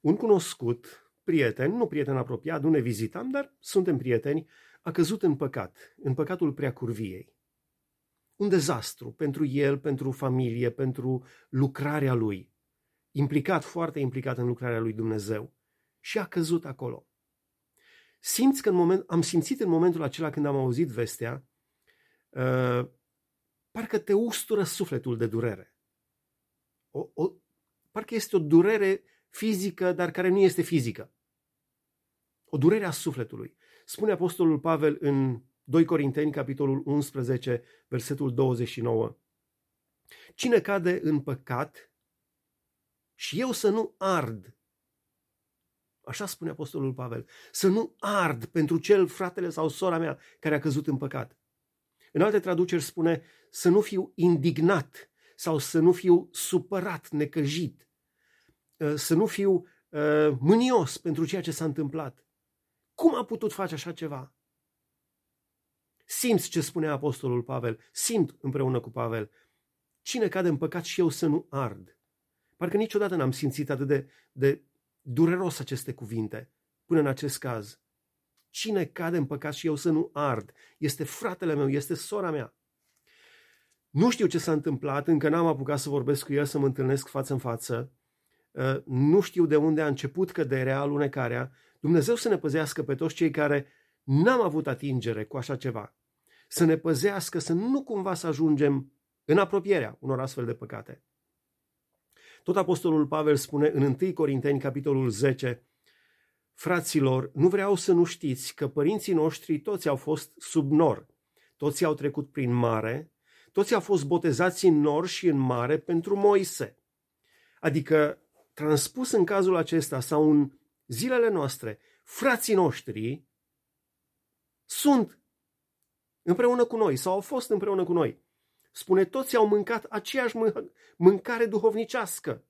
Un cunoscut, prieten, nu prieten apropiat, nu ne vizitam, dar suntem prieteni, a căzut în păcat, în păcatul preacurviei. Un dezastru pentru el, pentru familie, pentru lucrarea lui. Implicat, foarte implicat în lucrarea lui Dumnezeu. Și a căzut acolo. Simți că în moment, am simțit în momentul acela când am auzit vestea, uh, parcă te ustură sufletul de durere. O, o, parcă este o durere fizică, dar care nu este fizică. O durere a sufletului. Spune Apostolul Pavel în 2 Corinteni, capitolul 11, versetul 29. Cine cade în păcat și eu să nu ard, așa spune Apostolul Pavel, să nu ard pentru cel fratele sau sora mea care a căzut în păcat. În alte traduceri spune să nu fiu indignat sau să nu fiu supărat, necăjit, uh, să nu fiu uh, mânios pentru ceea ce s-a întâmplat. Cum a putut face așa ceva? Simți ce spune Apostolul Pavel, simt împreună cu Pavel. Cine cade în păcat și eu să nu ard? Parcă niciodată n-am simțit atât de, de dureros aceste cuvinte, până în acest caz. Cine cade în păcat și eu să nu ard? Este fratele meu, este sora mea. Nu știu ce s-a întâmplat, încă n-am apucat să vorbesc cu el, să mă întâlnesc față în față. Uh, nu știu de unde a început căderea, alunecarea. Dumnezeu să ne păzească pe toți cei care n-am avut atingere cu așa ceva. Să ne păzească să nu cumva să ajungem în apropierea unor astfel de păcate. Tot Apostolul Pavel spune în 1 Corinteni, capitolul 10, Fraților, nu vreau să nu știți că părinții noștri toți au fost sub nor, toți au trecut prin mare, toți au fost botezați în nor și în mare pentru Moise. Adică, transpus în cazul acesta sau în zilele noastre, frații noștri sunt împreună cu noi sau au fost împreună cu noi. Spune, toți au mâncat aceeași mâncare duhovnicească.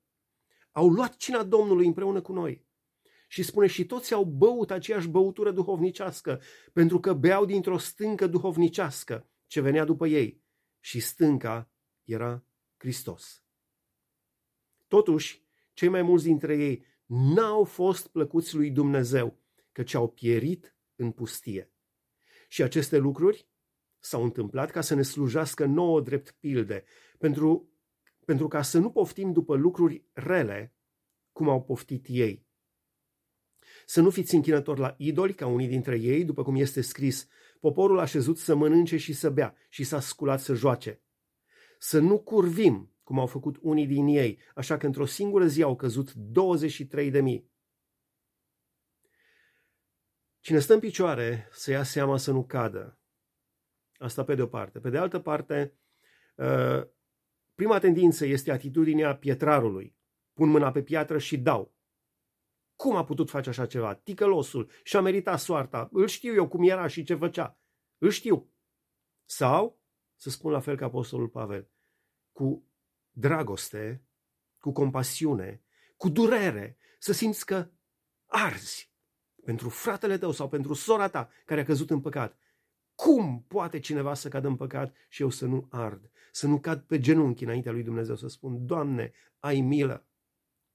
Au luat cina Domnului împreună cu noi. Și spune, și toți au băut aceeași băutură duhovnicească, pentru că beau dintr-o stâncă duhovnicească ce venea după ei. Și stânca era Hristos. Totuși, cei mai mulți dintre ei n-au fost plăcuți lui Dumnezeu, căci au pierit în pustie. Și aceste lucruri s-au întâmplat ca să ne slujească nouă drept pilde, pentru, pentru ca să nu poftim după lucruri rele, cum au poftit ei. Să nu fiți închinători la idoli, ca unii dintre ei, după cum este scris, poporul a șezut să mănânce și să bea și s-a sculat să joace. Să nu curvim, cum au făcut unii din ei, așa că într-o singură zi au căzut 23 de mii. Cine stă în picioare să ia seama să nu cadă, Asta pe de o parte. Pe de altă parte, uh, prima tendință este atitudinea pietrarului. Pun mâna pe piatră și dau. Cum a putut face așa ceva? Ticălosul și-a meritat soarta. Îl știu eu cum era și ce făcea. Îl știu. Sau, să spun la fel ca Apostolul Pavel, cu dragoste, cu compasiune, cu durere, să simți că arzi pentru fratele tău sau pentru sora ta care a căzut în păcat cum poate cineva să cadă în păcat și eu să nu ard? Să nu cad pe genunchi înaintea lui Dumnezeu, să spun, Doamne, ai milă,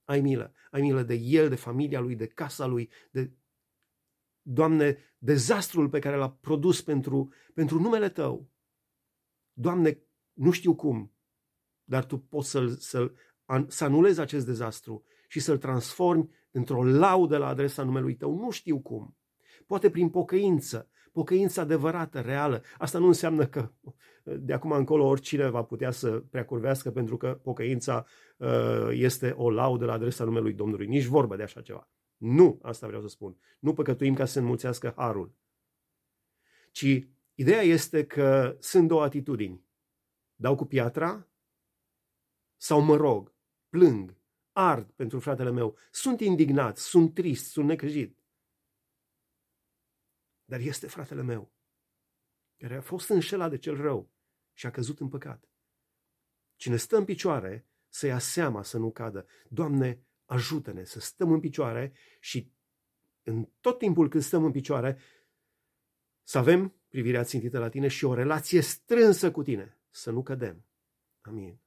ai milă, ai milă de el, de familia lui, de casa lui, de Doamne, dezastrul pe care l-a produs pentru, pentru numele Tău. Doamne, nu știu cum, dar Tu poți să-l, să să anulezi acest dezastru și să-l transformi într-o laudă la adresa numelui Tău. Nu știu cum. Poate prin pocăință, pocăință adevărată, reală. Asta nu înseamnă că de acum încolo oricine va putea să preacurvească pentru că pocăința uh, este o laudă la adresa numelui Domnului. Nici vorbă de așa ceva. Nu, asta vreau să spun. Nu păcătuim ca să se înmulțească harul. Ci ideea este că sunt două atitudini. Dau cu piatra sau mă rog, plâng, ard pentru fratele meu, sunt indignat, sunt trist, sunt necrejit. Dar este fratele meu, care a fost înșelat de cel rău și a căzut în păcat. Cine stă în picioare, să ia seama să nu cadă. Doamne, ajută-ne să stăm în picioare și în tot timpul când stăm în picioare, să avem privirea țintită la tine și o relație strânsă cu tine, să nu cădem. Amin.